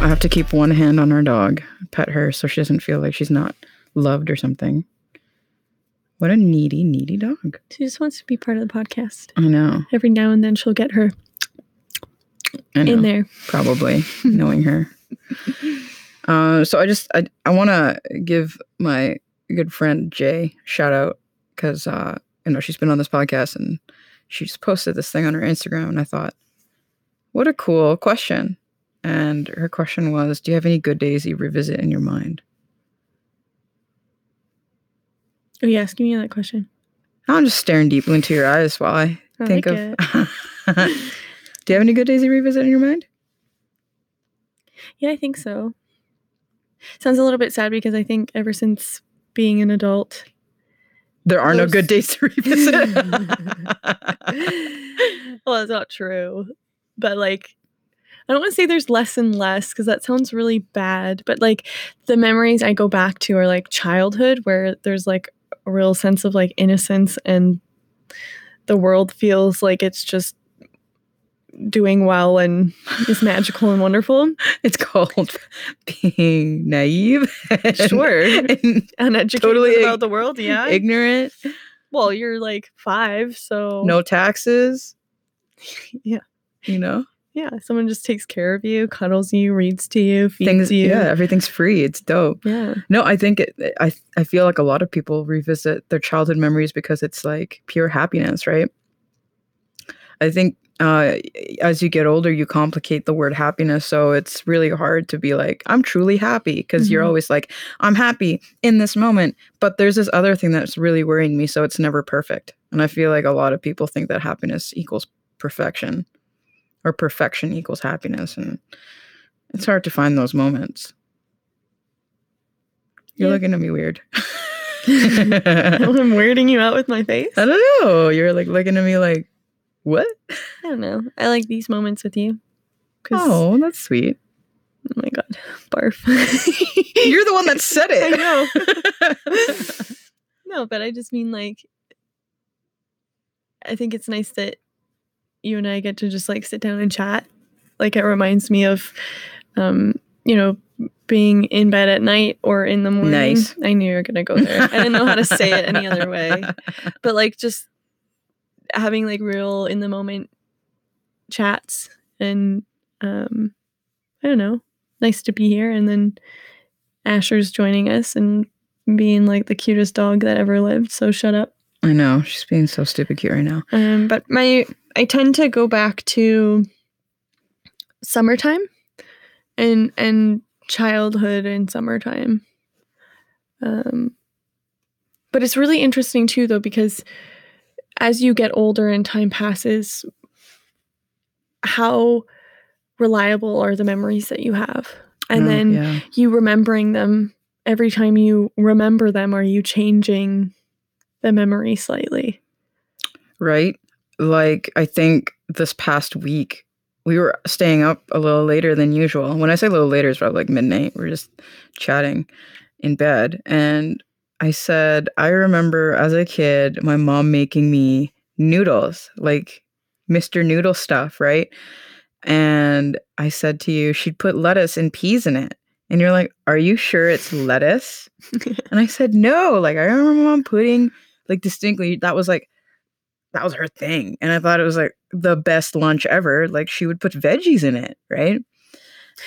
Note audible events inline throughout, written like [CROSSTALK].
I have to keep one hand on our dog, pet her so she doesn't feel like she's not loved or something. What a needy, needy dog. She just wants to be part of the podcast. I know. Every now and then she'll get her know. in there. probably knowing her. [LAUGHS] Uh, so I just I I want to give my good friend Jay shout out because uh, you know she's been on this podcast and she just posted this thing on her Instagram and I thought, what a cool question. And her question was, do you have any good days you revisit in your mind? Are you asking me that question? I'm just staring deeply into your eyes while I I think like of. [LAUGHS] do you have any good days you revisit in your mind? Yeah, I think so. Sounds a little bit sad because I think ever since being an adult, There are no good days to revisit. [LAUGHS] [LAUGHS] well, that's not true. But like, I don't want to say there's less and less because that sounds really bad. But like, the memories I go back to are like childhood, where there's like a real sense of like innocence and the world feels like it's just doing well and is magical and wonderful. It's called being naive. and- Sure. [LAUGHS] and Uneducated Totally about the world, yeah. ignorant. well, you're like five, so No taxes. [LAUGHS] Yeah. You know, yeah. Someone just takes care of you, cuddles you, reads to you, feeds things. you. Yeah, everything's free. It's dope. yeah. No, I think it. I I feel like a lot of people revisit their childhood memories because it's like pure happiness, right? I think uh, as you get older, you complicate the word happiness, so it's really hard to be like, I'm truly happy because you're Mhm. always like, I'm happy in this moment, but there's this other thing that's really worrying me, so it's never perfect. And I feel like a lot of people think that happiness equals perfection, or perfection equals happiness, and it's hard to find those moments. You're Yeah. looking at me weird. [LAUGHS] [LAUGHS] I'm weirding you out with my face. I don't know. You're like looking at me like, what? I don't know. I like these moments with you Oh, that's sweet. oh my god, [LAUGHS] barf. You're the one that said it. I know. no, but I just mean like, I think it's nice that you and I get to just like sit down and chat. Like it reminds me of, um, you know, being in bed at night or in the morning. Nice. I knew you were gonna go there. I didn't know how to say it any other way. [LAUGHS] but like just having like real in the moment chats and um i don't know nice to be here and then asher's joining us and being like the cutest dog that ever lived so shut up I know. She's being so stupid cute right now. um but my i tend to go back to summertime and and childhood and summertime um but it's really interesting too though because as you get older and time passes how reliable are the memories that you have and Oh, then yeah. you remembering them every time you remember them are you changing the memory slightly right? Like I think this past week we were staying up a little later than usual. When I say a little later, it's probably like midnight. We're just chatting in bed, and I said I remember as a kid my mom making me noodles, like Mr. Noodle stuff, right? And I said to you, she'd put lettuce and peas in it. And you're like, Are you sure it's lettuce? [LAUGHS] And I said, no. Like, I remember my mom putting, like, distinctly, that was like, that was her thing. And I thought it was like the best lunch ever. Like, she would put veggies in it, right?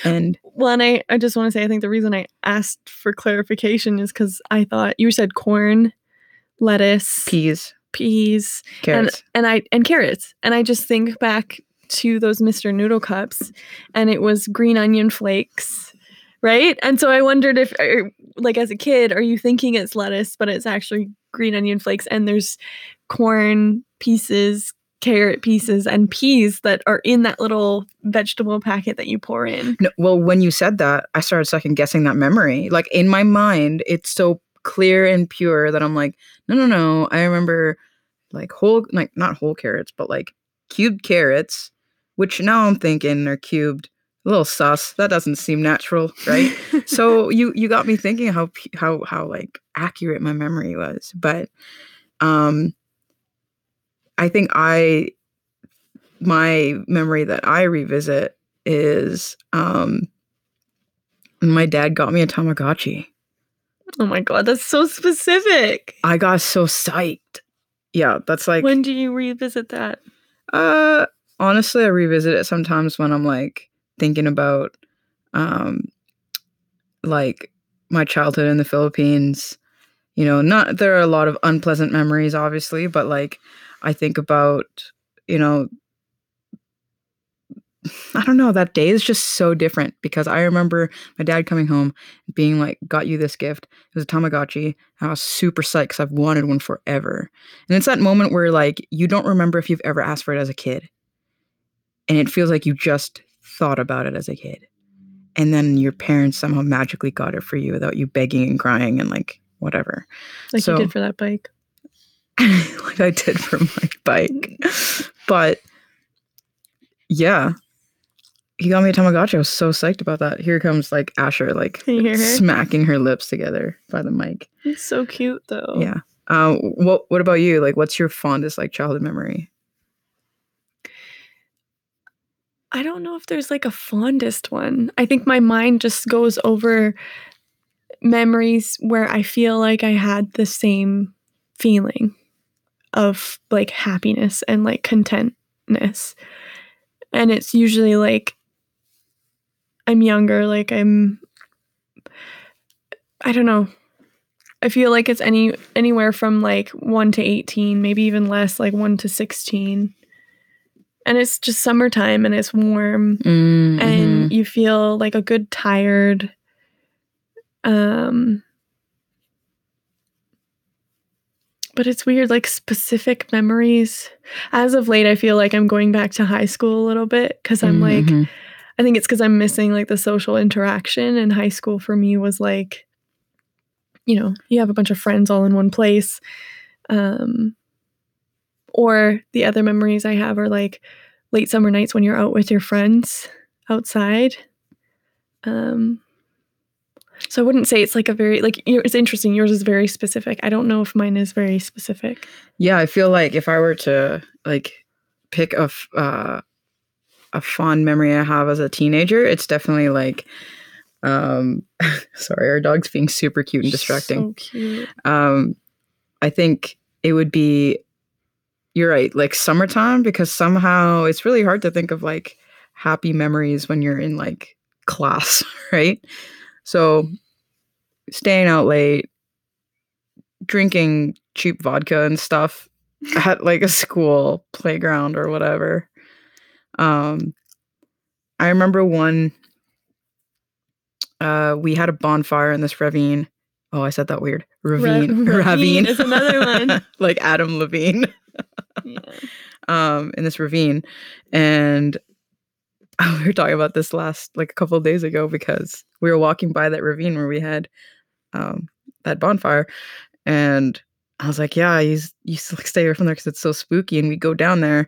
And well and i, I just want to say i think the reason i asked for clarification is because i thought you said corn lettuce peas, peas carrots. and I and carrots. And I just think back to those Mr. Noodle cups and it was green onion flakes, right? And so I wondered if er, like as a kid are you thinking it's lettuce but it's actually green onion flakes and there's corn pieces, carrot pieces and peas that are in that little vegetable packet that you pour in. No, well, when you said that, I started second guessing that memory. Like, in my mind, it's so clear and pure that I'm like, no, no, no. I remember like whole, like, not whole carrots, but like cubed carrots, which now I'm thinking are cubed. A little sus. That doesn't seem natural, right? [LAUGHS] so you you got me thinking how how how like accurate my memory was but um i think i my memory that i revisit is um my dad got me a Tamagotchi. Oh my god, that's so specific. I got so psyched. Yeah, that's like when do you revisit that? uh honestly I revisit it sometimes when I'm like thinking about um like my childhood in the Philippines. You know, not there are a lot of unpleasant memories obviously, but like I think about, you know, [SIGHS] I don't know, that day is just so different because I remember my dad coming home being like, got you this gift. It was a Tamagotchi. I was super psyched because I've wanted one forever. And it's that moment where like you don't remember if you've ever asked for it as a kid. And it feels like you just thought about it as a kid. And then your parents somehow magically got it for you without you begging and crying and like whatever. Like So- you did for that bike. [LAUGHS] like I did for my bike. But yeah, he got me a Tamagotchi. I was so psyched about that. Here comes like Asher, like [LAUGHS] Can you hear her? smacking her lips together by the mic. It's so cute though. Yeah. Um. What What about you? Like, what's your fondest like childhood memory? I don't know if there's like a fondest one. I think my mind just goes over memories where I feel like I had the same feeling of like happiness and like contentness. And it's usually like I'm younger, like I'm I don't know. I feel like it's any anywhere from like 1 to 18, maybe even less, like 1 to 16 and it's just summertime and it's warm Mm-hmm. and you feel like a good tired um but it's weird like specific memories as of late i feel like i'm going back to high school a little bit because i'm like Mhm. i think it's because i'm missing like the social interaction and high school for me was like you know you have a bunch of friends all in one place um or the other memories i have are like late summer nights when you're out with your friends outside. Um so i wouldn't say it's like a very like it's interesting yours is very specific. I don't know if mine is very specific. Yeah, I feel like if I were to like pick a f- uh, a fond memory I have as a teenager, it's definitely like, um, [LAUGHS] sorry, our dog's being super cute and distracting. so cute. Um i think it would be you're right like summertime because somehow it's really hard to think of like happy memories when you're in like class [LAUGHS] right? So staying out late drinking cheap vodka and stuff [LAUGHS] at like a school playground or whatever. Um i remember one uh we had a bonfire in this ravine. Oh i said that weird. Ravine. Ra- ravine ravine. is another one. [LAUGHS] like adam levine yeah. [LAUGHS] um in this ravine. And [LAUGHS] we were talking about this last like a couple of days ago because we were walking by that ravine where we had um that bonfire. And i was like yeah you to like stay away from there because it's so spooky. And we go down there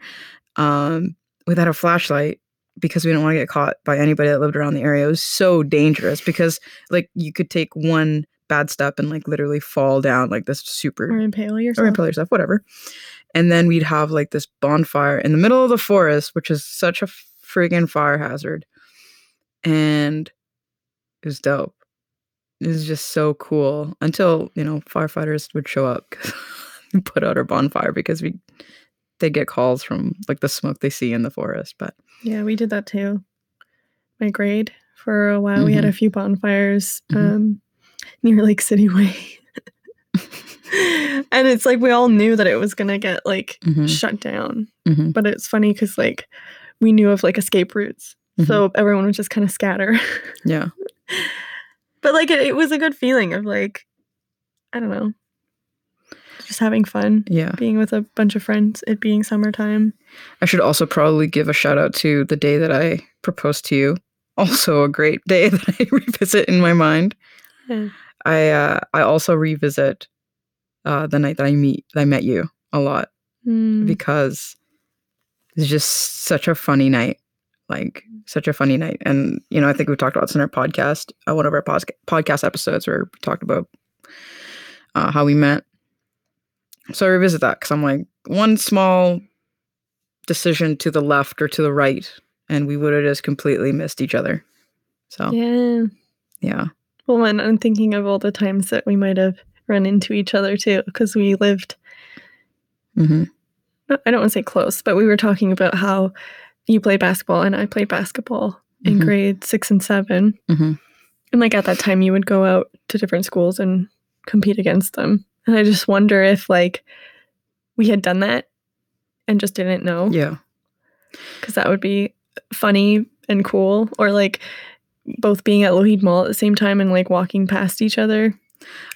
um without a flashlight because we didn't want to get caught by anybody that lived around the area. It was so dangerous because like you could take one bad step and like literally fall down like this super or impale or yourself impale yourself, whatever. And then we'd have like this bonfire in the middle of the forest, which is such a friggin' fire hazard. And it was dope. It was just so cool until, you know, firefighters would show up [LAUGHS] and put out our bonfire because we they get calls from like the smoke they see in the forest. But Yeah, we did that too. My grade for a while, we had a few bonfires Mhm. um, near Lake City Way, [LAUGHS] and it's like we all knew that it was gonna get like Mhm, shut down. mhm, But it's funny because like we knew of like escape routes, Mhm. so everyone would just kind of scatter. [LAUGHS] yeah. but like it, it was a good feeling of like I don't know, just having fun, Yeah. being with a bunch of friends, it being summertime. I should also probably give a shout out to the day that I proposed to you. Also a great day [LAUGHS] that I revisit in my mind. Yeah. I uh, I also revisit uh, the night that I meet that I met you a lot Mm. because it's just such a funny night, like such a funny night. And you know, I think we've talked about this in our podcast, uh, one of our pos- podcast episodes where we talked about uh, how we met. So I revisit that because I'm like one small decision to the left or to the right, and we would have just completely missed each other. So Yeah. Yeah. Well, and I'm thinking of all the times that we might have run into each other too, because we lived. hmm I don't want to say close, but we were talking about how you played basketball and I played basketball in Mhm. grade six and 7 Mhm. And like at that time, you would go out to different schools and compete against them. And I just wonder if like we had done that and just didn't know. Yeah. because that would be funny and cool or like both being at Lougheed Mall at the same time and like walking past each other.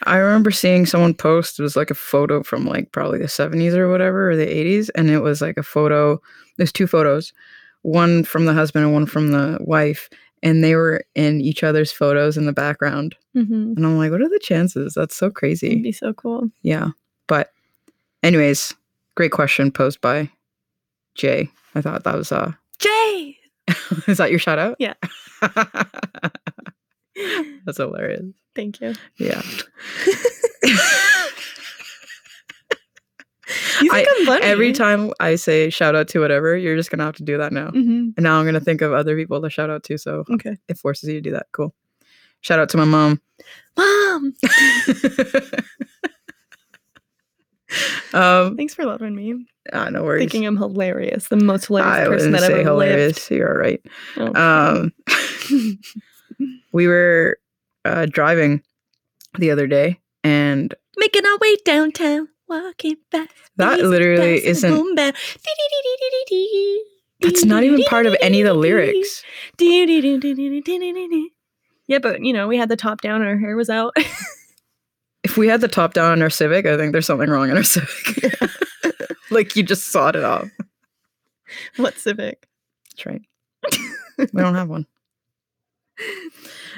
I remember seeing someone post it was like a photo from like probably the 70s or whatever or the 80s and it was like a photo there's two photos one from the husband and one from the wife and they were in each other's photos in the background. Mm-hmm. and I'm like what are the chances? That's so it'd crazy be so cool. Yeah but anyways great question posed by Jay. I thought that was uh Jay [LAUGHS] is that your shout out Yeah. [LAUGHS] that's hilarious thank you yeah [LAUGHS] you think I- am funny Every time I say shout out to whatever, you're just gonna have to do that now. hmm And now I'm gonna think of other people to shout out to, so okay it forces you to do that. Cool. Shout out to my mom. mom um, thanks for loving me ah, no worries. thinking I'm hilarious the most hilarious I person wouldn't that say ever hilarious. You're right. lived oh. Um, [LAUGHS] we were uh, driving the other day, and making our way downtown walking fast that literally isn't. That's not even part of any of the lyrics. Yeah, but you know, we had the top down and our hair was out. [LAUGHS] If we had the top down on our Civic, I think there's something wrong in our Civic. [LAUGHS] like you just sawed it off. what civic? That's right. [LAUGHS] we don't have one.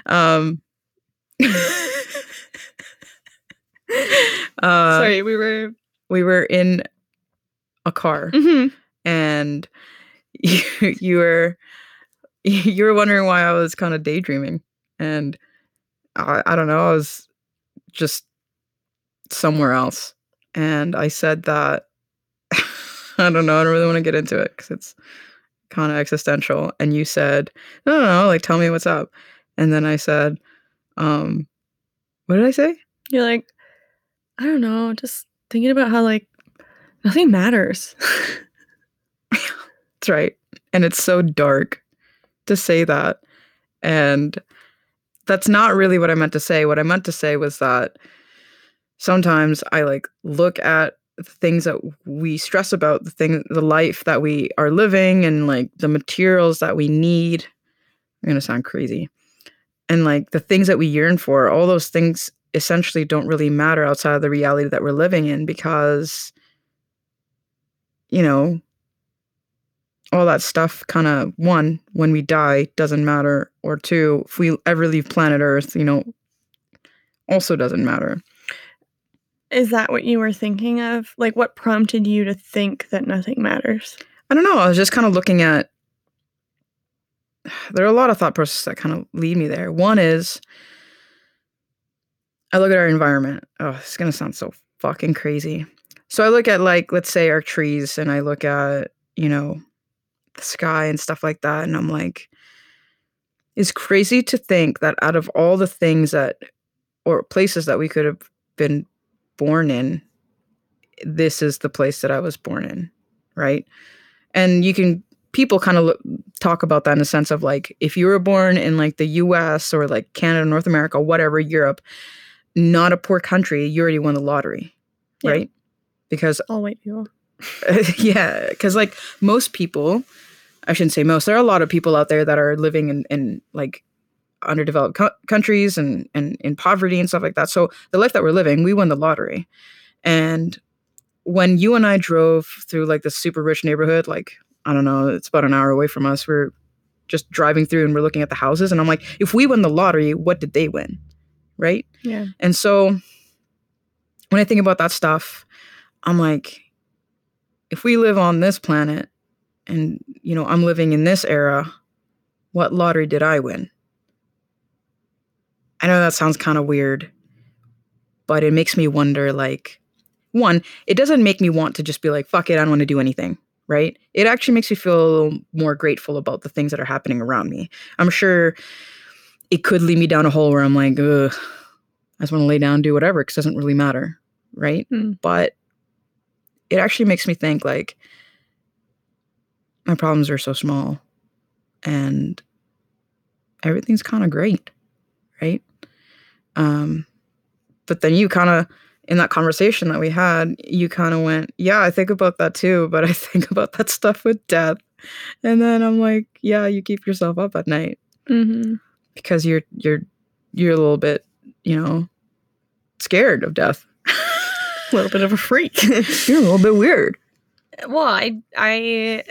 Um. [LAUGHS] uh, Sorry, we were. we were in a car, Mhm. and you, you were you were wondering why I was kind of daydreaming, and I, I don't know, I was just somewhere else, and I said that I don't know, I don't really want to get into it because it's kind of existential, and you said no, no, no, like tell me what's up, and then I said, um, what did I say? You're like, I don't know, just thinking about how like nothing matters. [LAUGHS] That's right. And it's so dark to say that. And that's not really what I meant to say. What I meant to say was that sometimes I like look at the things that we stress about, the thing the life that we are living and like the materials that we need. I'm to sound crazy. And like the things that we yearn for, all those things essentially don't really matter outside of the reality that we're living in because you know, all that stuff kind of one when we die doesn't matter or two if we ever leave planet earth you know also doesn't matter Is that what you were thinking of? Like, what prompted you to think that nothing matters? i don't know i was just kind of looking at [SIGHS] there are a lot of thought processes that kind of lead me there one is i look at our environment oh it's going to sound so fucking crazy so i look at like let's say our trees and i look at you know the sky and stuff like that and i'm like it's crazy to think that out of all the things that or places that we could have been born in this is the place that i was born in right and you can people kind of look, talk about that in the sense of like if you were born in like the us or like canada north america whatever europe not a poor country you already won the lottery Yeah. right because All white people. [LAUGHS] yeah, because like most people, I shouldn't say most. There are a lot of people out there that are living in, in like underdeveloped co- countries and and in poverty and stuff like that. So the life that we're living, we won the lottery. And when you and I drove through like the super rich neighborhood, like I don't know, it's about an hour away from us. We're just driving through and we're looking at the houses, and I'm like, if we won the lottery, what did they win, right? Yeah. And so when I think about that stuff, I'm like, if we live on this planet and, you know, I'm living in this era, what lottery did I win? I know that sounds kind of weird, but it makes me wonder like, one, it doesn't make me want to just be like, fuck it, I don't want to do anything, right? It actually makes me feel a little more grateful about the things that are happening around me. I'm sure it could lead me down a hole where I'm like, Ugh, I just want to lay down, do whatever, because it doesn't really matter, right? Mm. But it actually makes me think like my problems are so small and everything's kind of great, right? Um, but then you kind of in that conversation that we had, you kind of went, "Yeah, I think about that too, but I [LAUGHS] think about that stuff with death." And then I'm like, "Yeah, you keep yourself up at night hmm because you're you're you're a little bit, you know, scared of death. [LAUGHS] A little bit of a freak. [LAUGHS] you're a little bit weird." well, I I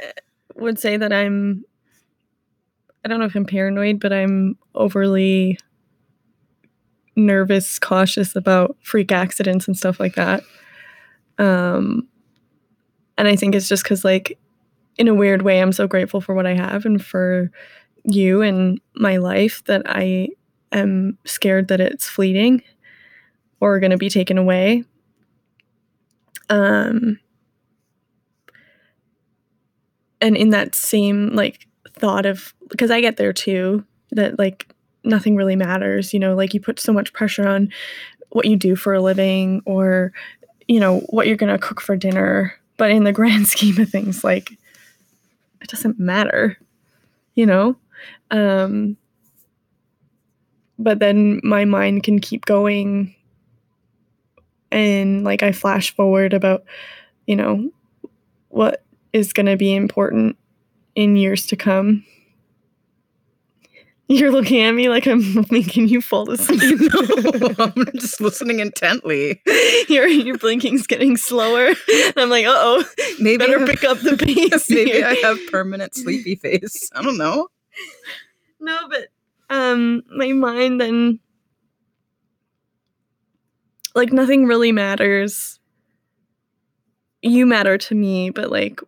would say that I'm I don't know if I'm paranoid, but I'm overly nervous, cautious about freak accidents and stuff like that. Um and I think it's just cuz like in a weird way I'm so grateful for what I have and for you and my life that I am scared that it's fleeting or going to be taken away. Um and in that same like thought of because I get there too that like nothing really matters, you know, like you put so much pressure on what you do for a living or you know what you're going to cook for dinner, but in the [LAUGHS] grand scheme of things like it doesn't matter, you know? Um but then my mind can keep going and like I flash forward about you know what is going to be important in years to come. [LAUGHS] You're looking at me like I'm [LAUGHS] making you fall [LAUGHS] asleep. no, I'm just listening intently. your your blinking's getting slower. And I'm like, uh oh, Maybe better I- pick up the pace. Maybe here. I have permanent sleepy face. I don't know. No, but um my mind then like nothing really matters. You matter to me, but like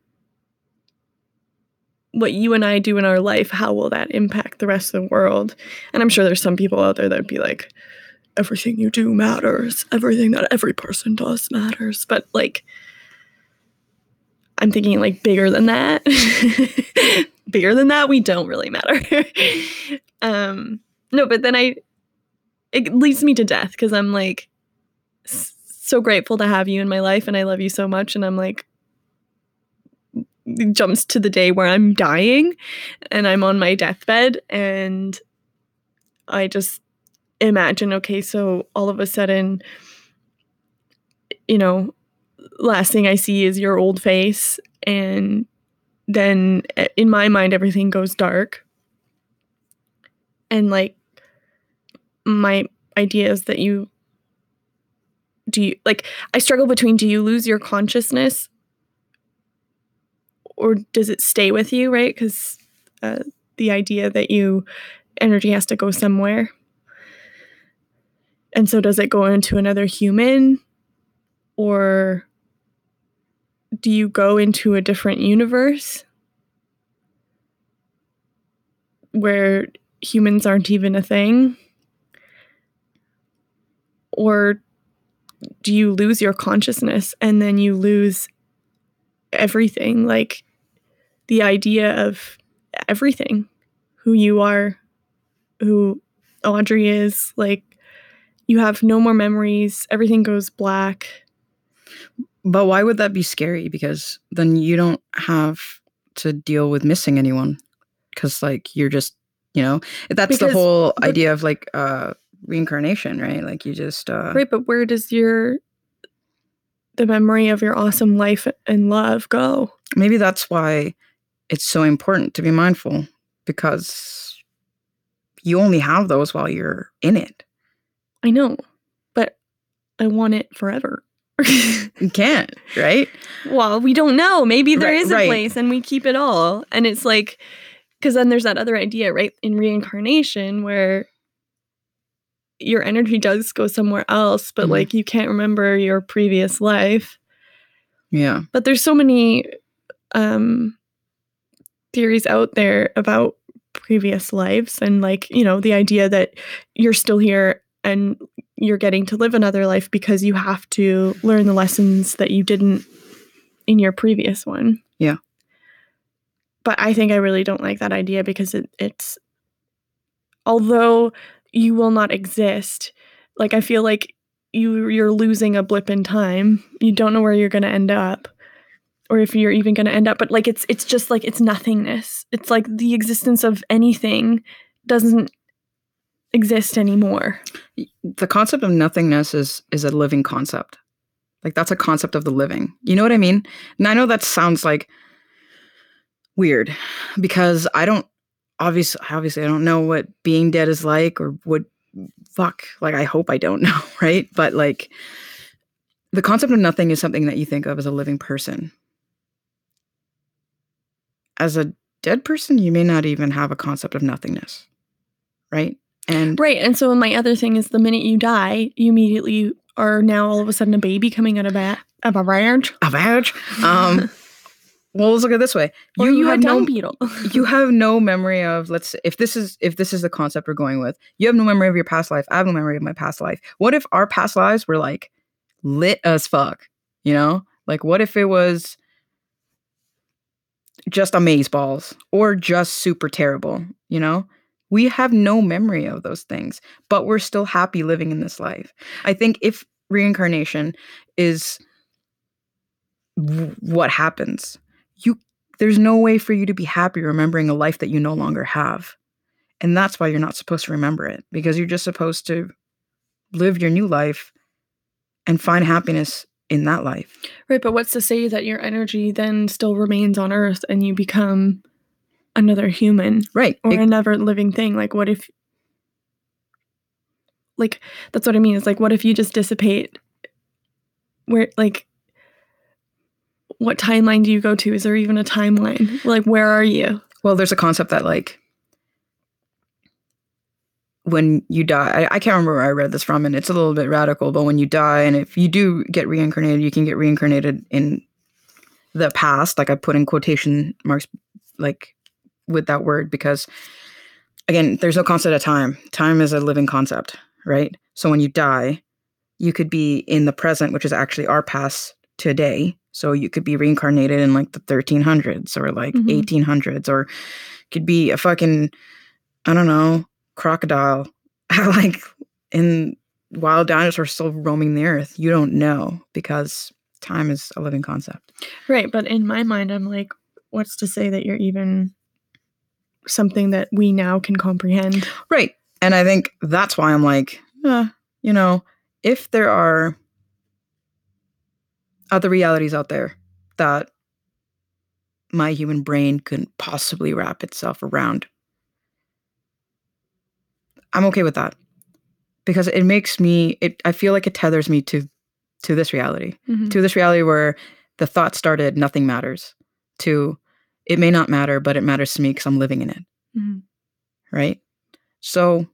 what you and I do in our life, how will that impact the rest of the world? And I'm sure there's some people out there that would be like, everything you do matters. Everything that every person does matters. But like I'm thinking like bigger than that. [LAUGHS] bigger than that, we don't really matter. [LAUGHS] um no, but then I it leads me to death because I'm like so grateful to have you in my life and I love you so much and I'm like jumps to the day where I'm dying and I'm on my deathbed. And I just imagine okay so all of a sudden you know last thing I see is your old face. And then eh, in my mind everything goes dark. And like my idea is that you do you like i struggle between do you lose your consciousness or does it stay with you right? Because uh, the idea that you energy has to go somewhere. And so does it go into another human? Or do you go into a different universe? Where humans aren't even a thing? Or do you lose your consciousness and then you lose everything? Like the idea of everything who you are who audrey is like you have no more memories everything goes black But why would that be scary? Because then you don't have to deal with missing anyone. Because like you're just, you know, that's Because- the whole but- idea of like uh reincarnation, right? Like you just uh right but where does your the memory of your awesome life and love go maybe that's why it's so important to be mindful because you only have those while you're in it. i know but i want it forever [LAUGHS] You can't, right? well we don't know maybe there Right- is a right. place and we keep it all and it's like because then there's that other idea right in reincarnation where your energy does go somewhere else but Mhm. like you can't remember your previous life Yeah. but there's so many um theories out there about previous lives and like you know the idea that you're still here and you're getting to live another life because you have to learn the lessons that you didn't in your previous one Yeah. but i think i really don't like that idea because it, it's although you will not exist, like I feel like you you're losing a blip in time. You don't know where you're going to end up or if you're even going to end up but like it's it's just like it's nothingness. It's like the existence of anything doesn't exist anymore. the concept of nothingness is is a living concept. Like that's a concept of the living. You know what i mean? And i know that sounds like weird because i don't obviously obviously i don't know what being dead is like or what fuck like i hope i don't know [LAUGHS] right? But like the concept of nothing is something that you think of as a living person as a dead person you may not even have a concept of nothingness right and Right. And so my other thing is the minute you die, you immediately are now all of a sudden a baby coming out of a of a ranch. Avouch. Um, [LAUGHS] well, let's look at it this way. Or you, have a no, beetle. [LAUGHS] you have no memory of. Let's if this is if this is the concept we're going with. You have no memory of your past life. I have no memory of my past life. What if our past lives were like lit as fuck? You know, like what if it was just amaze balls or just super terrible? You know, we have no memory of those things, but we're still happy living in this life. I think if reincarnation is w- what happens, you there's no way for you to be happy remembering a life that you no longer have. And that's why you're not supposed to remember it because you're just supposed to live your new life and find happiness in that life. right, but what's to say that your energy then still remains on Earth and you become another human Right. or It- another living thing? Like what if like that's what I mean. It's like what if you just dissipate where like what timeline do you go to? Is there even a timeline? Like where are you? Well, there's a concept that like when you die, I, I can't remember where I read this from, and it's a little bit radical, but when you die, and if you do get reincarnated, you can get reincarnated in the past. Like I put in quotation marks, like with that word, because again, there's no concept of time. Time is a living concept, right? So when you die, you could be in the present, which is actually our past today. So you could be reincarnated in like the 1300s or like Mhm. 1800s, or could be a fucking, I don't know, crocodile, [LAUGHS] like in wild dinosaurs still roaming the earth. You don't know because time is a living concept. Right, but in my mind, I'm like, what's to say that you're even something that we now can comprehend? Right. And I think that's why I'm like, uh, you know, if there are other realities out there that my human brain couldn't possibly wrap itself around, I'm okay with that. Because it makes me it I feel like it tethers me to to this reality. Mhm. To this reality where the thought started nothing matters. To it may not matter, but it matters to me because I'm living in it Mhm. right? So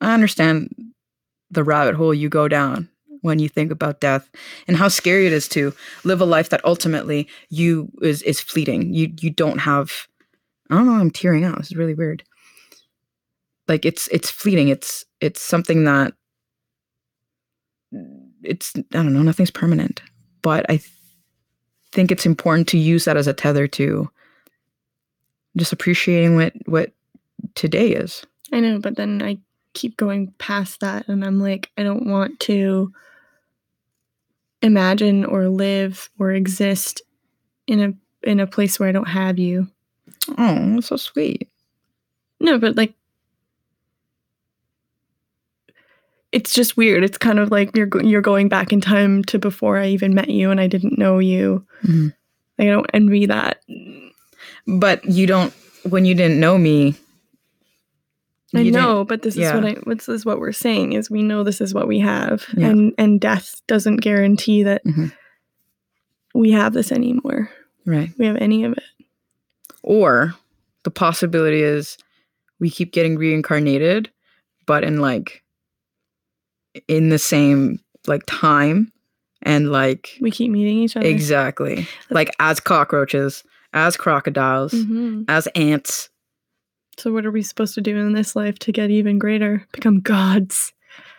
I understand the rabbit hole you go down when you think about death and how scary it is to live a life that ultimately you is is fleeting. You you don't have I don't know, I'm tearing out. This is really weird. Like it's it's fleeting. It's it's something that it's I don't know, nothing's permanent. But I th- think it's important to use that as a tether to just appreciating what what today is. I know, but then I keep going past that and I'm like, I don't want to imagine or live or exist in a in a place where I don't have you. Oh, so sweet. No, but like it's just weird. It's kind of like you're you're going back in time to before I even met you and I didn't know you. Mhm. I don't envy that. But you don't when you didn't know me. I know, but this yeah. is what I this is what we're saying is we know this is what we have. Yeah. And and death doesn't guarantee that Mhm. we have this anymore. Right. We have any of it. Or the possibility is we keep getting reincarnated, but in like in the same like time and like We keep meeting each other. exactly like as cockroaches, as crocodiles, Mhm. as ants. So what are we supposed to do in this life to get even greater? Become gods.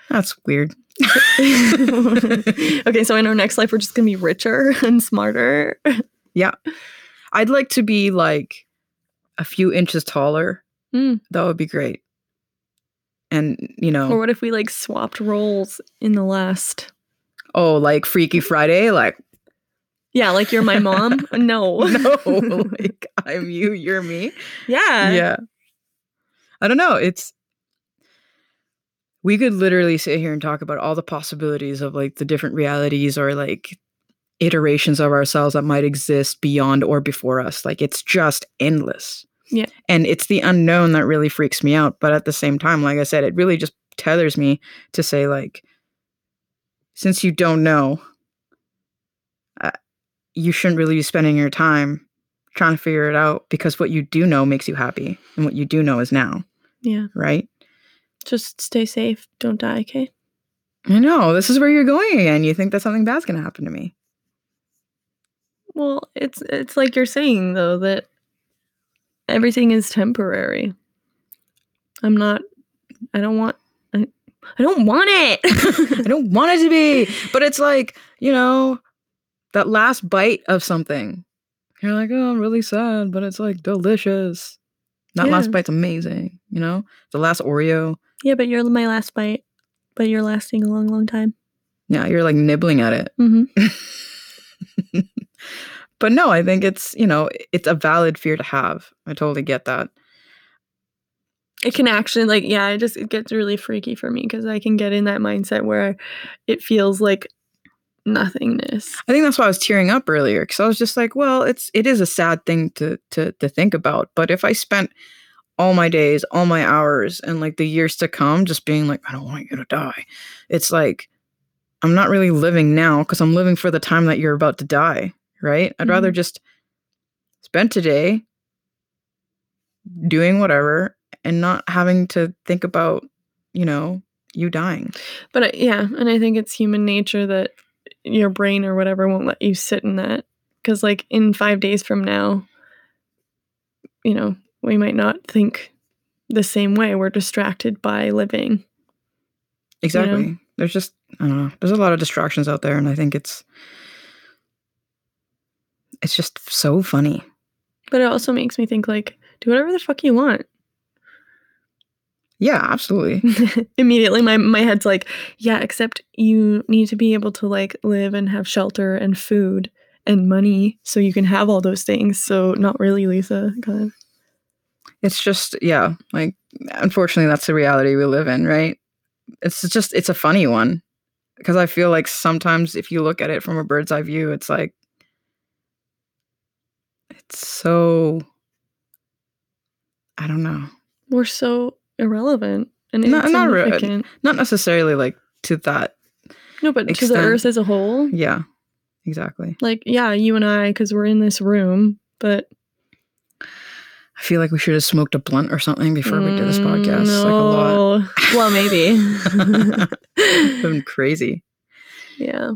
That's weird. [LAUGHS] okay, so in our next life we're just gonna be richer [LAUGHS] and smarter. Yeah. I'd like to be like a few inches taller. Mm. That would be great. And you know Or what if we like swapped roles in the last? oh like freaky friday like Yeah, like you're my mom. [LAUGHS] no. no like i'm you you're me Yeah. yeah i don't know it's we could literally sit here and talk about all the possibilities of like the different realities or like iterations of ourselves that might exist beyond or before us like it's just endless Yeah. and it's the unknown that really freaks me out but at the same time like i said it really just tethers me to say like since you don't know uh, you shouldn't really be spending your time trying to figure it out because what you do know makes you happy and what you do know is now Yeah. right Just stay safe. Don't die, okay? i know this is where you're going again you think that something bad's going to happen to me Well, it's it's like you're saying though that everything is temporary. I'm not I don't want I, I don't want it. [LAUGHS] [LAUGHS] i don't want it to be but it's like you know that last bite of something you're like oh i'm really sad but it's like delicious that last bite's amazing you know the last oreo yeah, but you're my last bite. But you're lasting a long, long time. yeah you're like nibbling at it hmm [LAUGHS] but no i think it's you know it's a valid fear to have. I totally get that. It can actually like yeah, it just it gets really freaky for me because I can get in that mindset where it feels like nothingness. i think that's why i was tearing up earlier because i was just like well it's it is a sad thing to to to think about but if i spent all my days all my hours and like the years to come just being like i don't want you to die it's like i'm not really living now because i'm living for the time that you're about to die right i'd rather mm-hmm. just spend today doing whatever and not having to think about you know you dying But I, yeah, and I think it's human nature that your brain or whatever won't let you sit in that because like in 5 days from now you know, we might not think the same way. We're distracted by living. Exactly. There's just I don't know. There's a lot of distractions out there, and I think it's it's just so funny. But it also makes me think like do whatever the fuck you want. Yeah, absolutely. [LAUGHS] Immediately my my head's like, yeah, except you need to be able to like live and have shelter and food and money so you can have all those things. So not really, Lisa. Kind of. It's just yeah, like unfortunately that's the reality we live in, right? It's just it's a funny one because I feel like sometimes if you look at it from a bird's eye view, it's like it's so I don't know. We're so irrelevant and Not- not re- Not necessarily like to that. no, but to the earth as a whole. Yeah. Exactly. Like, yeah, you and I, because we're in this room, but I feel like we should have smoked a blunt or something before we did this podcast. Mm, Like a lot. no. Well, maybe. [LAUGHS] Been [LAUGHS] crazy. yeah.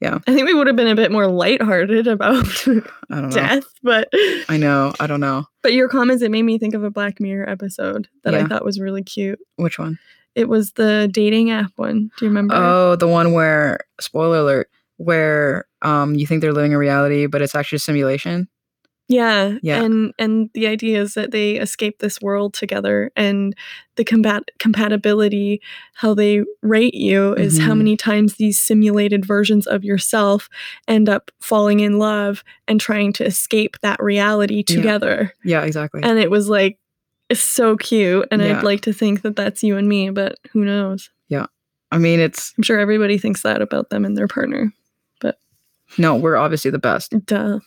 Yeah. I think we would have been a bit more lighthearted about [LAUGHS] I don't [LAUGHS] know. death, but I know. I don't know. but your comments it made me think of a Black Mirror episode that I thought was really cute. Which one? It was the dating app one. Do you remember? Oh, the one where spoiler alert, where um you think they're living a reality, but it's actually a simulation. Yeah. Yeah. And and the idea is that they escape this world together and the combat compatibility, how they rate you is how Mhm. many times these simulated versions of yourself end up falling in love and trying to escape that reality Yeah. together. Yeah, exactly. And it was like it's so cute and Yeah. I'd like to think that that's you and me, but who knows? Yeah. I mean, it's I'm sure everybody thinks that about them and their partner. But no, we're obviously the best. Duh.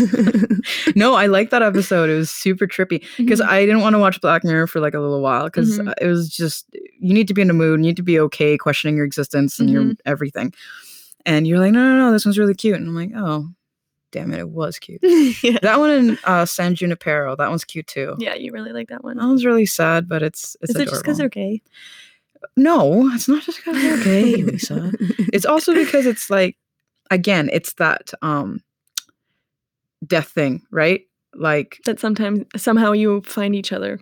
[LAUGHS] no, I like that episode. It was super trippy because Mhm. I didn't want to watch Black Mirror for like a little while because Mhm. it was just you need to be in the mood, you need to be okay questioning your existence and your Mhm. everything. And you're like, no, no, no, this one's really cute. And I'm like, oh, damn it, it was cute. [LAUGHS] yeah. That one in uh, San Junipero, that one's cute too. yeah, you really like that one. That one's really sad, but it's it's Is it just because they're gay? No, it's not just because they're gay, Lisa. [LAUGHS] It's also because it's like, again, it's that um death thing, right? Like, that sometimes somehow you find each other.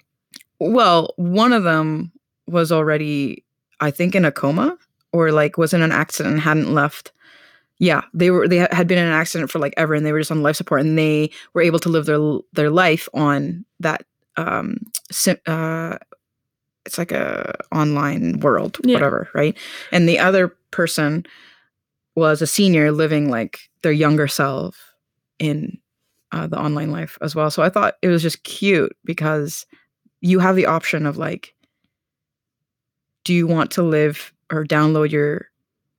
well, one of them was already, I think, in a coma or like was in an accident and hadn't left. Yeah, they were they had been in an accident for like ever and they were just on life support and they were able to live their their life on that um uh it's like a online world, Yeah. whatever, right? And the other person was a senior living like their younger self in uh, the online life as well. So I thought it was just cute because you have the option of like, do you want to live or download your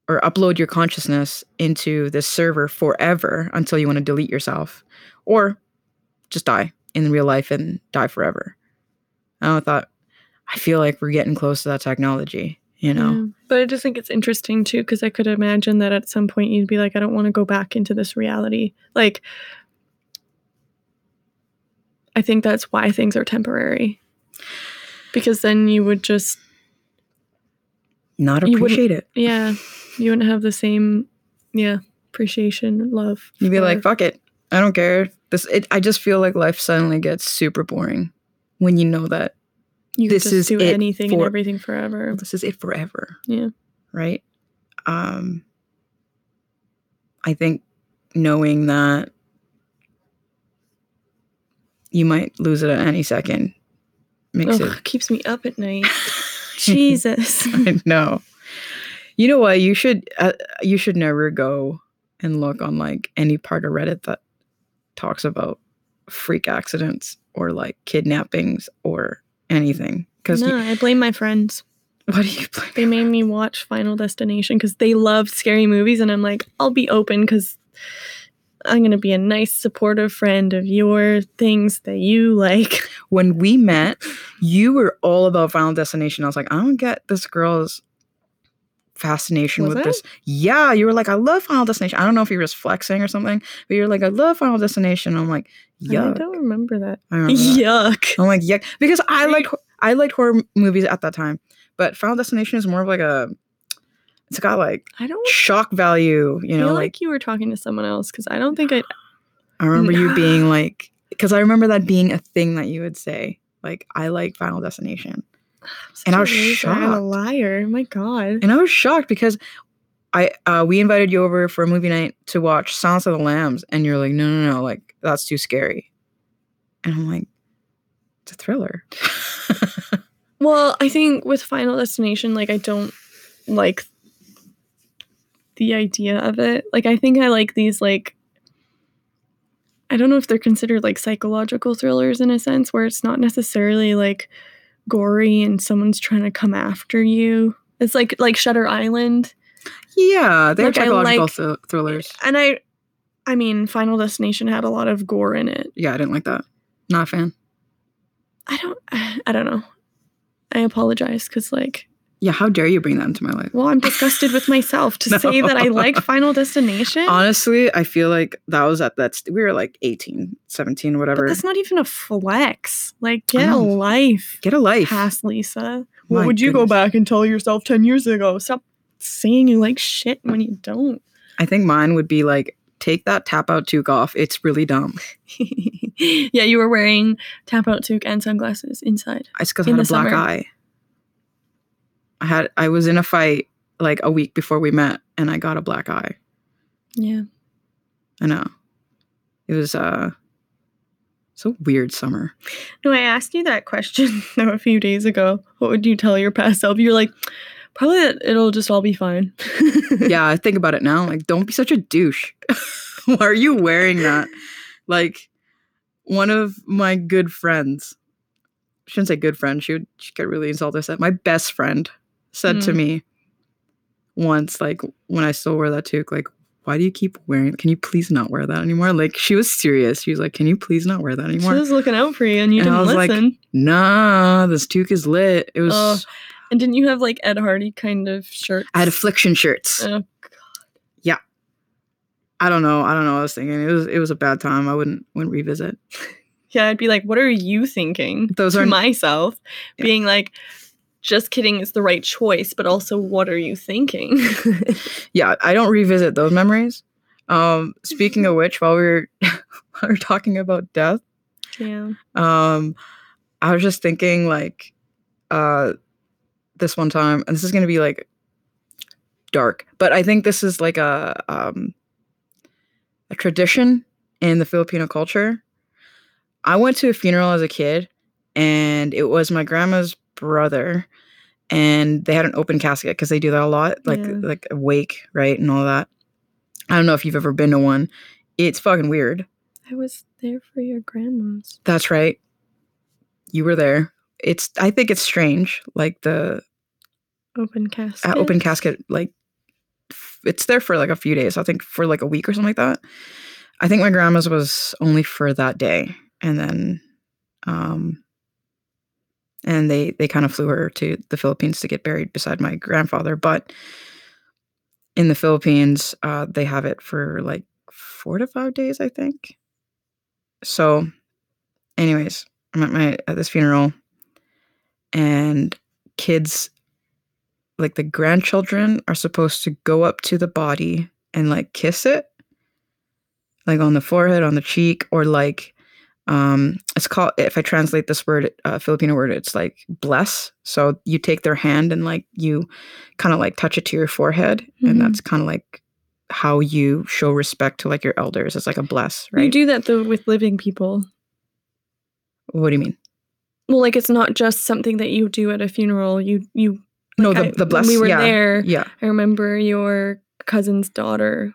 or upload your consciousness into this server forever until you want to delete yourself, or just die in real life and die forever? And I thought, I feel like we're getting close to that technology, you know? Yeah. But I just think it's interesting too, because I could imagine that at some point you'd be like, I don't want to go back into this reality. Like, I think that's why things are temporary. Because then you would just, Not appreciate it. yeah, you wouldn't have the same, yeah, appreciation, love. You'd be like, fuck it. I don't care. This it, I just feel like life suddenly gets super boring when you know that you this just is do it anything and everything forever. this is it forever. Yeah. Right? Um I think knowing that you might lose it at any second makes Ugh, keeps me up at night. [LAUGHS] Jesus. it [LAUGHS] I know. You know what? You should uh, you should never go and look on like any part of Reddit that talks about freak accidents or like kidnappings or anything. Because no, I blame my friends. [LAUGHS] what do you blame? They made me watch Final Destination because they loved scary movies, and I'm like, I'll be open because I'm gonna be a nice, supportive friend of your things that you like. [LAUGHS] When we met, you were all about Final Destination. I was like, I don't get this girl's fascination Was with I? this. Yeah, you were like, I love Final Destination. I don't know if you were just flexing or something, but you're like, I love Final Destination. I'm like, yuck. I don't remember that. I remember that. Yuck. I'm like, yuck, because I like I liked horror movies at that time, but Final Destination is more of like a, it's got like I don't shock value, you know. feel Like you were talking to someone else because I don't think I. [SIGHS] I remember you being [SIGHS] like, because I remember that being a thing that you would say, like, I like Final Destination, [SIGHS] And I was I'm a liar. My God. and I was shocked because. I uh, we invited you over for a movie night to watch Silence of the Lambs, and you're like, no, no, no, like that's too scary, and I'm like, it's a thriller. [LAUGHS] Well, I think with Final Destination, like I don't like the idea of it. Like I think I like these like I don't know if they're considered like psychological thrillers in a sense where it's not necessarily like gory and someone's trying to come after you. It's like like Shutter Island. yeah, they're Like, psychological like- thr- thrillers. And I I mean Final Destination had a lot of gore in it. Yeah, I didn't like that. Not a fan. I don't [SIGHS] I don't know. I apologize cuz like Yeah, how dare you bring that into my life? well, I'm disgusted with myself to [LAUGHS] No. say that I like Final Destination. Honestly, I feel like that was at that st- we were like 18, 17, But whatever. that's not even a flex. Like, get a life. Get a life. Past Lisa. My what would you go back and tell yourself 10 years ago? Stop saying you like shit when you don't. I think mine would be like take that tap out toque off. It's really dumb. [LAUGHS] yeah, you were wearing tap out toque and sunglasses inside. It's because I In had a the black summer. eye. I had I was in a fight like a week before we met and I got a black eye. Yeah. I know. It was uh so weird summer. No, I asked you that question [LAUGHS] though, a few days ago. What would you tell your past self? You're like, probably that it'll just all be fine. [LAUGHS] yeah, I think about it now. Like, don't be such a douche. [LAUGHS] Why are you wearing that? Like, one of my good friends, I shouldn't say good friend, she would she get really insulted. Said my best friend said to Mm. me once, like when I still wear that toque, like, why do you keep wearing? Can you please not wear that anymore? Like, she was serious. She was like, "Can you please not wear that anymore? She was looking out for you and you And I didn't was like, listen. nah, this toque is lit. It was. Oh, and didn't you have like Ed Hardy kind of shirt? I had affliction shirts. Oh, god. Yeah. I don't know. I don't know. what I was thinking it was it was a bad time. I wouldn't wouldn't revisit. [LAUGHS] Yeah, I'd be like, what are you thinking? Those to are- myself, Yeah. being like, just kidding is the right choice, but also, what are you thinking? [LAUGHS] yeah, I don't revisit those memories. Um, speaking of which, while we were [LAUGHS] while we were talking about death, yeah. um, I was just thinking like, uh, this one time, and this is gonna be like dark, but I think this is like a um a tradition in the Filipino culture. I went to a funeral as a kid, and it was my grandma's brother, and they had an open casket because they do that a lot, like Yeah. like a wake, right, and all that. I don't know if you've ever been to one. It's fucking weird. I was there for your grandma's. That's right. You were there. It's. I think it's strange. Like the Open casket. uh, open casket. Like f- it's there for like a few days. I think for like a week or something like that. I think my grandma's was only for that day, and then, um, and they they kind of flew her to the Philippines to get buried beside my grandfather. But in the Philippines, uh, they have it for like four to five days, I think. So, anyways, I'm at my at this funeral, and kids, like the grandchildren, are supposed to go up to the body and like kiss it, like on the forehead, on the cheek, or like, um, it's called. If I translate this word, uh, Filipino word, it's like bless. So you take their hand and like you, kind of like touch it to your forehead, Mhm. and that's kind of like how you show respect to like your elders. It's like a bless, You do that though with living people. what do you mean? Well, like it's not just something that you do at a funeral. You you No, like, the I- the when bless. we were yeah, there. yeah. I remember your cousin's daughter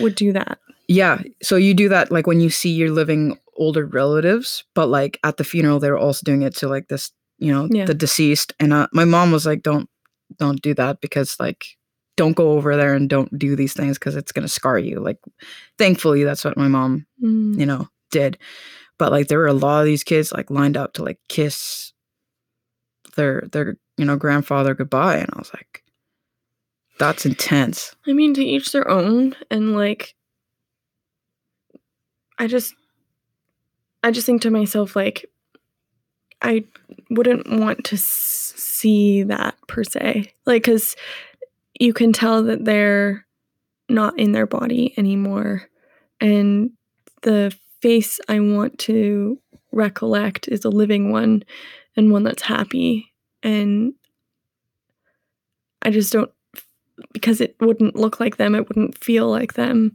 would do that. Yeah. So you do that like when you see your living older relatives, but like at the funeral, they were also doing it to like this, you know, Yeah. the deceased. And uh, my mom was like, "Don't, don't do that because like, don't go over there and don't do these things because it's gonna scar you." Like, thankfully, that's what my mom, Mm. you know, did. But like, there were a lot of these kids like lined up to like kiss their their you know grandfather goodbye, and I was like, "That's intense." I mean, to each their own, and like, I just, I just think to myself, like, I wouldn't want to see that per se, like, because you can tell that they're not in their body anymore, and the face I want to recollect is a living one, and one that's happy, and I just don't because it wouldn't look like them, it wouldn't feel like them.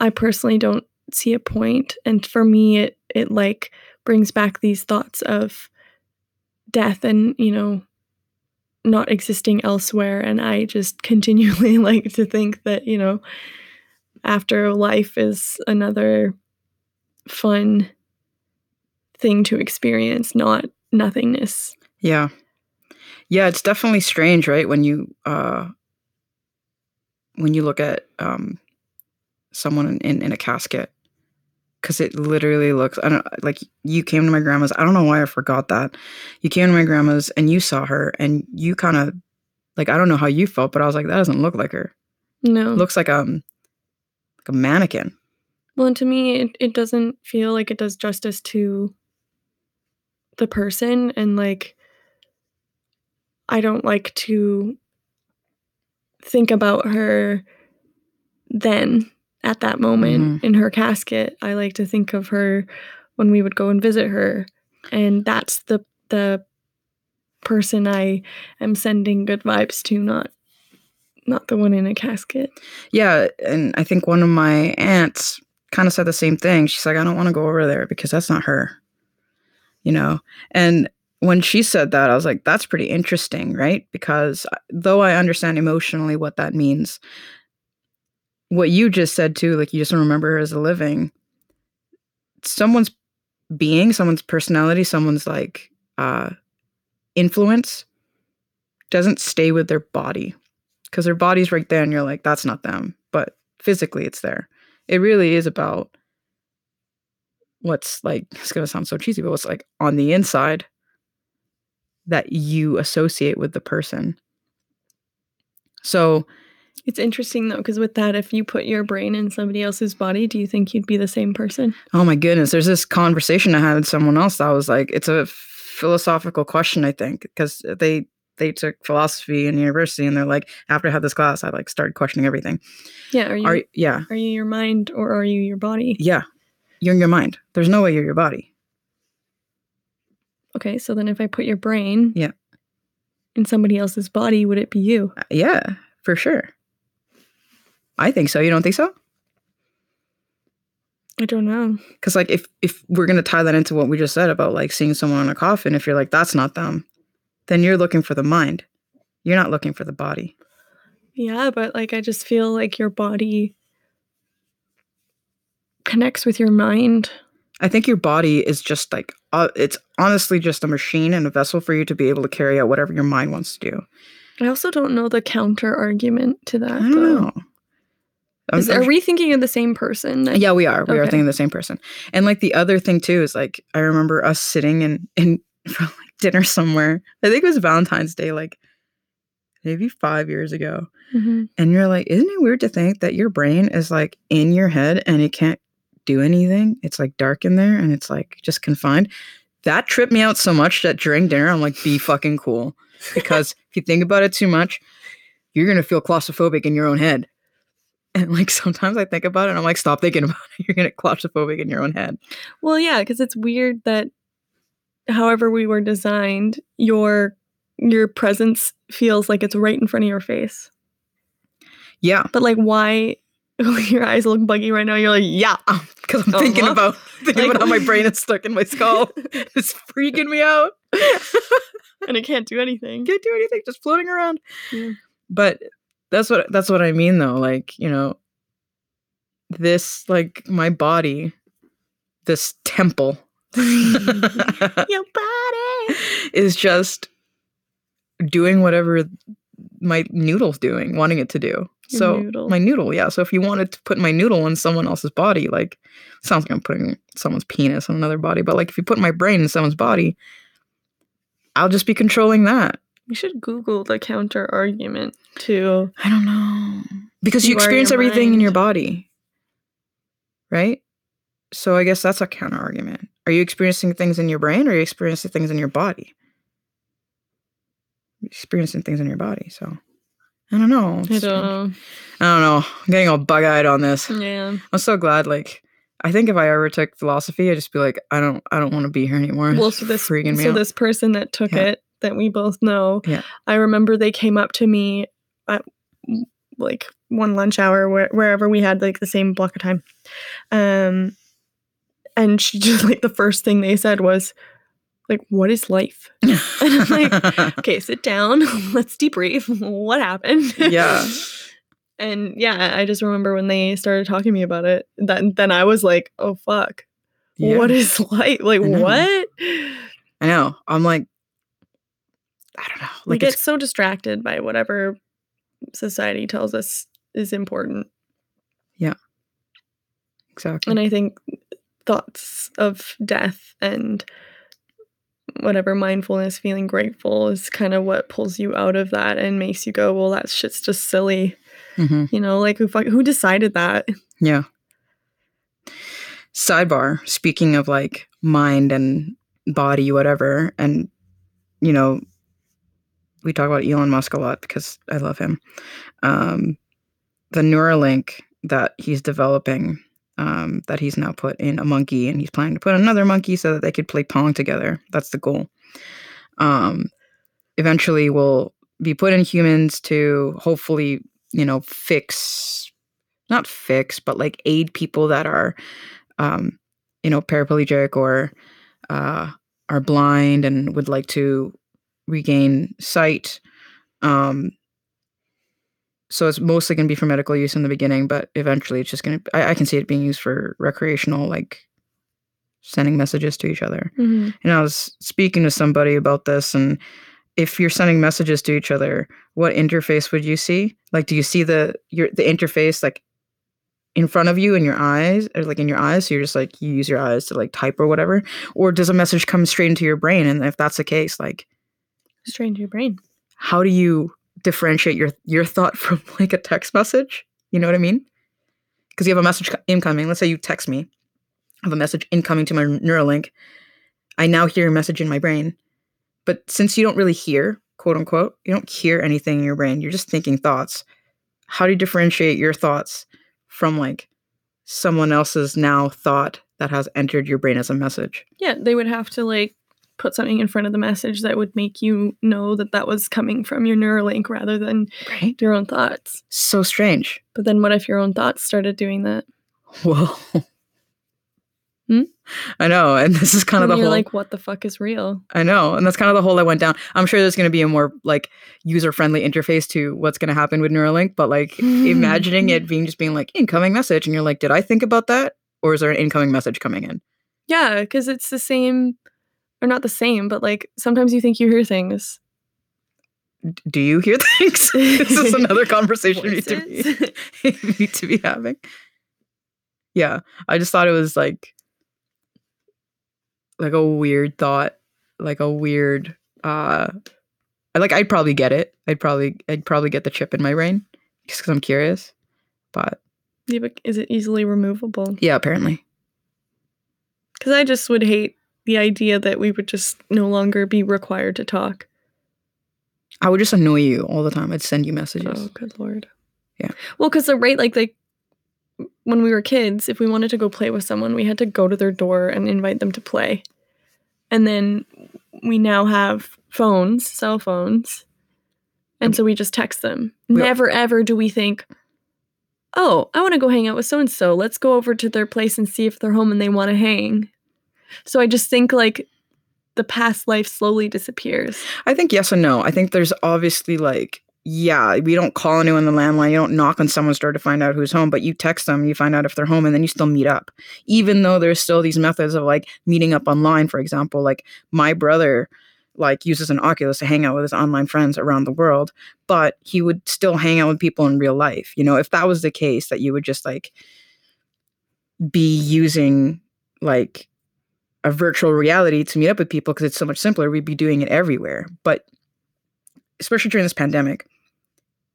I personally don't see a point, and for me, it it like brings back these thoughts of death and you know not existing elsewhere, and I just [LAUGHS] continually [LAUGHS] like to think that you know after life is another fun thing to experience, not nothingness. Yeah. Yeah, it's definitely strange, right? When you uh when you look at um someone in, in, in a casket. Cause it literally looks I don't like you came to my grandma's. I don't know why I forgot that. You came to my grandma's and you saw her and you kind of like I don't know how you felt, but I was like, that doesn't look like her. No. It looks like um like a mannequin. Well, and to me, it, it doesn't feel like it does justice to the person. And like, I don't like to think about her then at that moment in her casket. I like to think of her when we would go and visit her. And that's the, the, person I am sending good vibes to, not not the one in a casket. Yeah, and I think one of my aunts kind of said the same thing. She's like, I don't want to go over there because that's not her. You know? And when she said that, I was like, that's pretty interesting, right? Because uh, though I understand emotionally what that means, what you just said too, like you just don't remember her as a living, someone's being, someone's personality, someone's like uh influence doesn't stay with their body. Because their body's right there and you're like that's not them. But physically it's there. It really is about what's like [LAUGHS] it's gonna sound so cheesy but what's like on the inside that you associate with the person. So It's interesting though, because with that, if you put your brain in somebody else's body, do you think you'd be the same person? oh my goodness there's this conversation i had with someone else that was like it's a philosophical question i think because they they took philosophy in university and they're like after i had this class i like started questioning everything Yeah. Are you are are, yeah you your mind or are you your body? yeah you're in your mind there's no way you're your body Okay, so then if I put your brain Yeah. in somebody else's body, would it be you? Uh, Yeah, for sure. I think so. You don't think so? I don't know. Because like if if we're gonna tie that into what we just said about like seeing someone in a coffin, if you're like that's not them, then you're looking for the mind. You're not looking for the body. Yeah, but like I just feel like your body connects with your mind. I think your body is just like uh, it's honestly just a machine and a vessel for you to be able to carry out whatever your mind wants to do. I also don't know the counter argument to that. I don't though. know. Is, are we thinking of the same person? Yeah, we are. We are Okay. thinking the same person. And like the other thing too is like I remember us sitting in in [LAUGHS] for like dinner somewhere. I think it was Valentine's Day, like maybe five years ago. Mhm. And you're like, isn't it weird to think that your brain is like in your head and it can't do anything? It's like dark in there and it's like just confined. That tripped me out so much that during dinner I'm like, be fucking cool. Because if you think about it too much, you're gonna feel claustrophobic in your own head. [LAUGHS] And like sometimes I think about it and I'm like, stop thinking about it. [LAUGHS] You're gonna claustrophobic in your own head. Well, yeah, because it's weird that however we were designed, your your presence feels like it's right in front of your face. Yeah. But like, why? [LAUGHS] your eyes look buggy right now. You're like, yeah. Because I'm thinking Uh-huh. about thinking Like- about how my brain is stuck in my skull. it's freaking me out. and it can't do anything. can't do anything, just floating around. Yeah. But that's what that's what I mean though. Like, you know, this like my body, this temple [LAUGHS] Your body. is just doing whatever my noodle's doing, wanting it to do. Your so noodle. my noodle, yeah. So if you wanted to put my noodle in someone else's body, like sounds like I'm putting someone's penis on another body, but like if you put my brain in someone's body, I'll just be controlling that. We should Google the counter argument to I don't know. Because you, You experience everything in your body. Right? So I guess that's a counter argument. Are you experiencing things in your brain or are you experiencing things in your body? You're experiencing things in your body. So I don't know. I don't know. I don't know. I'm getting all bug eyed on this. Yeah. I'm so glad. Like, I think if I ever took philosophy, I'd just be like, I don't, I don't want to be here anymore. Well, so this so out. this person that took Yeah. it that we both know. Yeah. I remember they came up to me at like one lunch hour where, wherever we had like the same block of time. Um and she [LAUGHS] just like the first thing they said was like what is life? [LAUGHS] And I'm like, Okay, sit down. [LAUGHS] Let's debrief. what happened? Yeah. and yeah, I just remember when they started talking to me about it, that then I was like, "Oh fuck. Yeah. What is life? Like I what?" I know. I'm like, I don't know. we Like, get so distracted by whatever society tells us is important Yeah. exactly. and i think thoughts of death and whatever mindfulness feeling grateful is kind of what pulls you out of that and makes you go well that shit's just silly Mhm. you know like who who decided that Yeah. Sidebar, speaking of like mind and body, whatever, and you know, we talk about Elon Musk a lot because I love him. Um, the Neuralink that he's developing, um, that he's now put in a monkey, and he's planning to put another monkey so that they could play Pong together. That's the goal. Um, eventually, will be put in humans to hopefully, you know, fix, not fix, but like aid people that are, um, you know, paraplegic or uh, are blind and would like to regain sight. Um, so it's mostly going to be for medical use in the beginning, but eventually it's just going to. I can see it being used for recreational, like sending messages to each other. And I was speaking to somebody about this, and if you're sending messages to each other, what interface would you see? Like, do you see the your the interface like in front of you in your eyes, or like in your eyes? So you're just like you use your eyes to like type or whatever, or does a message come straight into your brain? And if that's the case, like, strain your brain how do you differentiate your your thought [LAUGHS] from like a text message? You know what I mean? Because you have a message incoming. Let's say you text me, I have a message incoming to my Neuralink. I now hear a message in my brain, but since you don't really hear, quote unquote, you don't hear anything in your brain. You're just thinking thoughts. How do you differentiate your thoughts from like someone else's now thought that has entered your brain as a message? yeah they would have to like put something in front of the message that would make you know that that was coming from your neuralink rather than Right? your own thoughts So strange. but then what if your own thoughts started doing that Whoa. Hmm? I know, and this is kind of the you're whole. like, what the fuck is real? I know, and that's kind of the hole I went down. I'm sure there's going to be a more like user friendly interface to what's going to happen with Neuralink, but like imagining it being just being like incoming message, and you're like, did I think about that, or is there an incoming message coming in? Yeah, because it's the same, or not the same, but like sometimes you think you hear things. Do you hear things? [LAUGHS] this is another conversation we need to be we [LAUGHS] need to be having. Yeah, I just thought it was like like a weird thought, like a weird uh like I'd probably get it. I'd probably I'd probably get the chip in my brain just cuz I'm curious. But Yeah, but is it easily removable? yeah, apparently. Because I just would hate the idea that we would just no longer be required to talk. I would just annoy you all the time. I'd send you messages. Oh, good lord. Yeah. Well, because the right, like, like when we were kids, if we wanted to go play with someone, we had to go to their door and invite them to play. And then we now have phones, cell phones, and so we just text them. Never ever do we think, oh, I want to go hang out with so and so. Let's go over to their place and see if they're home and they want to hang. So I just think like the past life slowly disappears. I think yes and no. I think there's obviously like, yeah, we don't call anyone on the landline. You don't knock on someone's door to find out who's home, but you text them, you find out if they're home, and then you still meet up. Even though there's still these methods of like meeting up online, for example, like my brother like uses an Oculus to hang out with his online friends around the world, but he would still hang out with people in real life. You know, if that was the case, that you would just like be using like a virtual reality to meet up with people because it's so much simpler. We'd be doing it everywhere. But especially during this pandemic,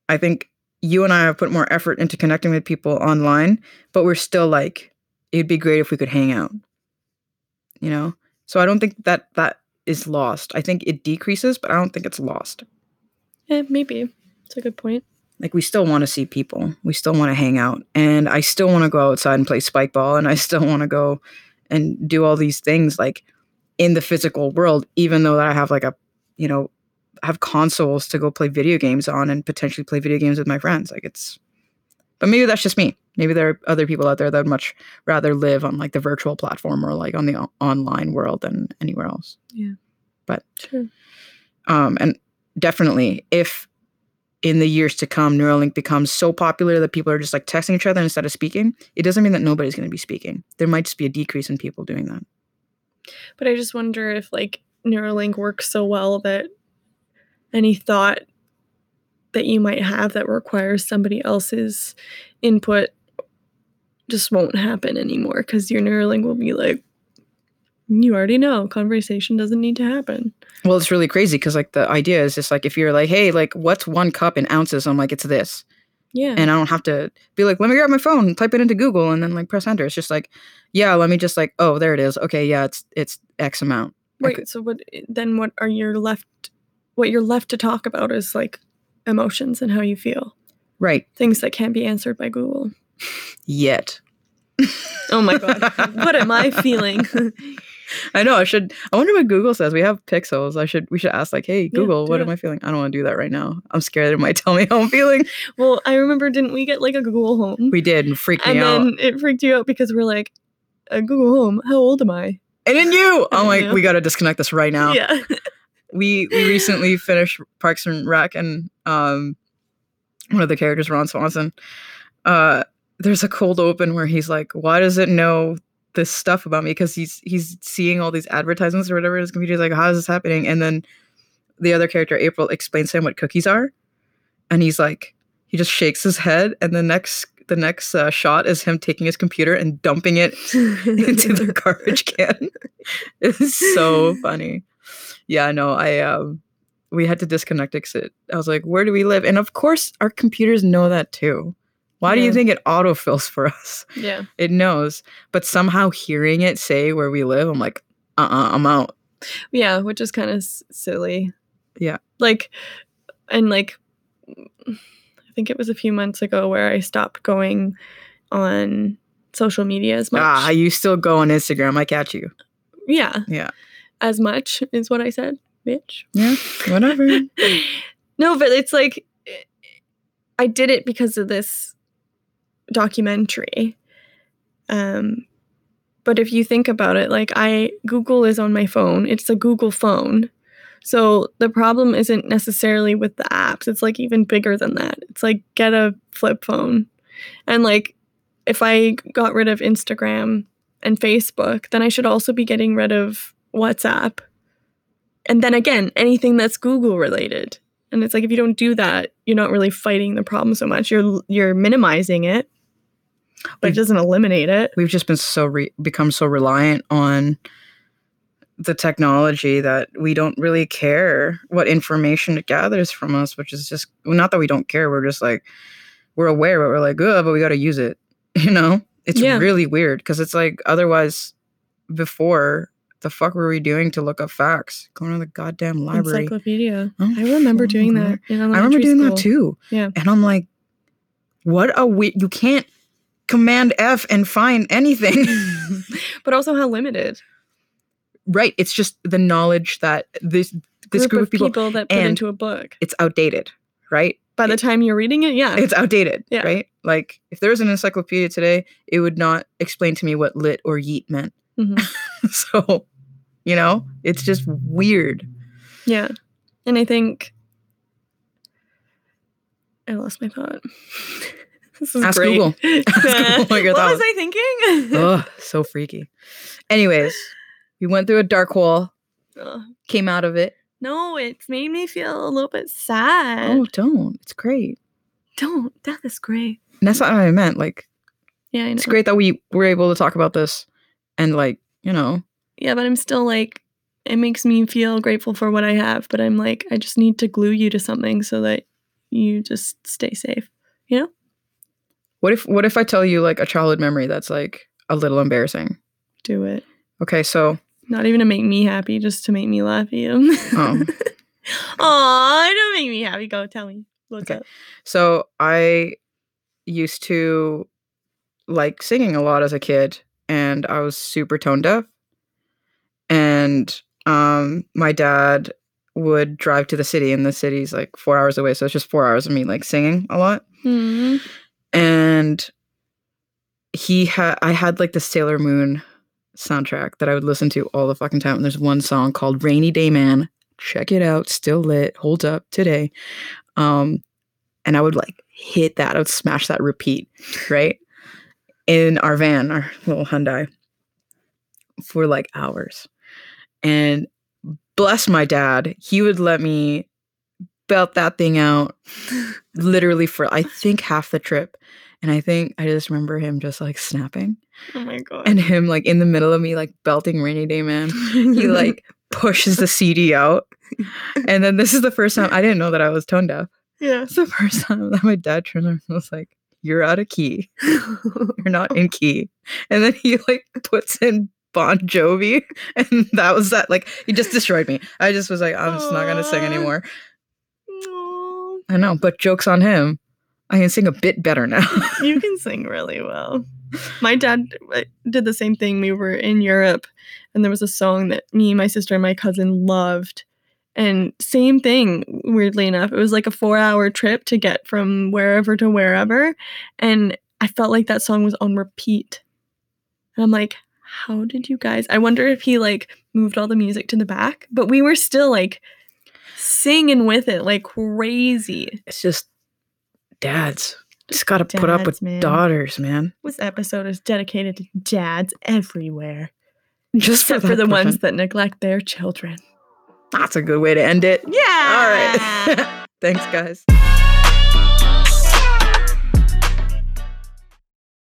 I think you and I have put more effort into connecting with people online, but we're still like, it'd be great if we could hang out. You know? So I don't think that that is lost. I think it decreases, but I don't think it's lost. Yeah, maybe. It's a good point. Like we still want to see people. We still want to hang out. And I still want to go outside and play spike ball and I still want to go and do all these things like in the physical world even though that I have like a, you know, have consoles to go play video games on and potentially play video games with my friends. Like it's but maybe that's just me. Maybe there are other people out there that would much rather live on like the virtual platform or like on the o- online world than anywhere else. Sure. Um, and definitely, if in the years to come, Neuralink becomes so popular that people are just like texting each other instead of speaking, it doesn't mean that nobody's going to be speaking. There might just be a decrease in people doing that. But I just wonder if like Neuralink works so well that any thought that you might have that requires somebody else's input just won't happen anymore because your Neuralink will be like, you already know, conversation doesn't need to happen. Well, it's really crazy because like the idea is just like if you're like, hey, like what's one cup in ounces? I'm like, it's this, Yeah. and I don't have to be like, let me grab my phone, type it into Google, and then like press enter. It's just like, yeah, let me just like, oh, there it is. Okay, yeah, it's it's X amount. Right. Could- so what eh, then what are you left what you're left to talk about is like emotions and how you feel. Right. Things that can't be answered by Google. Yet. Oh my god. [LAUGHS] what am I feeling? [LAUGHS] I know. I should. I wonder what Google says. We have pixels. I should. We should ask like, "Hey, Google, what do am. I feeling?" I don't want to do that right now. I'm scared it might tell me how I'm feeling. [LAUGHS] well, I remember didn't we get like a Google Home? We did and freaked me and out. then it freaked you out because we're like, a Google Home, how old am I? and then you. [LAUGHS] I'm like, Yeah. we got to disconnect this right now. Yeah. We we recently [LAUGHS] finished Parks and Rec, and um, one of the characters, Ron Swanson. Uh, there's a cold open where he's like, "Why does it know?" This stuff about me because he's he's seeing all these advertisements or whatever in his computer. He's like, how is this happening? And then the other character, April, explains to him what cookies are, and he's like, he just shakes his head, and the next the next uh, shot is him taking his computer and dumping it [LAUGHS] into the [LAUGHS] garbage can. [LAUGHS] It's so funny. Yeah, no, I um we had to disconnect it. I was like, where do we live? And of course, our computers know that too. Why do you think it autofills for us? yeah. It knows, but somehow hearing it say where we live, I'm like, uh, uh-uh, I'm out. Yeah, which is kind of s- silly. Yeah. Like, and like, I think it was a few months ago where I stopped going on social media as much. Ah, you still go on Instagram. I catch you. yeah. Yeah. As much is what I said, bitch. Yeah, whatever. [LAUGHS] no, but it's like I did it because of this documentary. Um But if you think about it, like I Google is on my phone. It's a Google phone. So the problem isn't necessarily with the apps. It's like even bigger than that. It's like get a flip phone. And like if I got rid of Instagram and Facebook, then I should also be getting rid of WhatsApp. And then again, anything that's Google related. And it's like if you don't do that, you're not really fighting the problem so much. You're you're minimizing it, but it doesn't eliminate it. We've just been so re- become so reliant on the technology that we don't really care what information it gathers from us, which is just well, not that we don't care. We're just like we're aware, but we're like, oh, but we got to use it. [LAUGHS] You know, it's Yeah. really weird because it's like otherwise, before the fuck were we doing to look up facts? Going to the goddamn library. Encyclopedia. Oh, I remember oh doing that I remember doing that too. Yeah. And I'm like, what a we you can't command F and find anything. [LAUGHS] but also how limited. right. It's just the knowledge that this this group, of people, that put into a book. it's outdated, right? By the time you're reading it, yeah. It's outdated, Yeah. right? Like if there was an encyclopedia today, it would not explain to me what lit or yeet meant. Mhm. [LAUGHS] so, you know, it's just weird. Yeah. And I think I lost my thought. [LAUGHS] this is Ask great. Google. [LAUGHS] [LAUGHS] Google what your what was. I thinking? [LAUGHS] Ugh, so freaky. Anyways, we went through a dark hole, Ugh. came out of it. no, it's made me feel a little bit sad. Oh, don't. It's great. Don't. Death is great. And that's not what I meant. Like, Yeah, I know. it's great that we were able to talk about this and, like, you know, Yeah, but I'm still like, it makes me feel grateful for what I have. But I'm like, I just need to glue you to something so that you just stay safe. What if what if I tell you like a childhood memory that's like a little embarrassing? Do it. Okay, so Not even to make me happy, just to make me laugh at you. Oh. [LAUGHS] Aw, don't make me happy. Go tell me. What's Okay. up? so I used to like singing a lot as a kid and I was super tone deaf. And um my dad would drive to the city and the city's like 4 hours away, so it's just 4 hours of me like singing a lot. Hmm. And he had I had like the Sailor Moon soundtrack that I would listen to all the fucking time. And there's one song called Rainy Day Man. Check it out, still lit, holds up today. Um, and I would like hit that, I would smash that repeat, right? In our van, our little Hyundai, for like hours. And bless my dad, he would let me belt that thing out literally for I think half the trip. And I think I just remember him just like snapping Oh my god. and him like in the middle of me like belting Rainy Day Man. He like [LAUGHS] pushes the CD out. And then this is the first time I didn't know that I was tone deaf. yeah. It's the first time that my dad turned around and was like, You're out of key. You're not in key. And then he like puts in Bon Jovi. And that was that. Like, he just destroyed me. I just was like, I'm just not going to sing anymore. I know, but joke's on him. I can sing a bit better now. [LAUGHS] you can sing really well. My dad uh, did the same thing. We were in Europe, and there was a song that me, my sister, and my cousin loved. And same thing, weirdly enough, it was like a four-hour trip to get from wherever to wherever, and I felt like that song was on repeat. And I'm like, how did you guys? I wonder if he like moved all the music to the back, but we were still like singing with it like crazy. it's just dads. Just got to put up with man. daughters, man. This episode is dedicated to dads everywhere, Just except for that the ones that neglect their children. That's a good way to end it. Yeah. All right. [LAUGHS] Thanks, guys.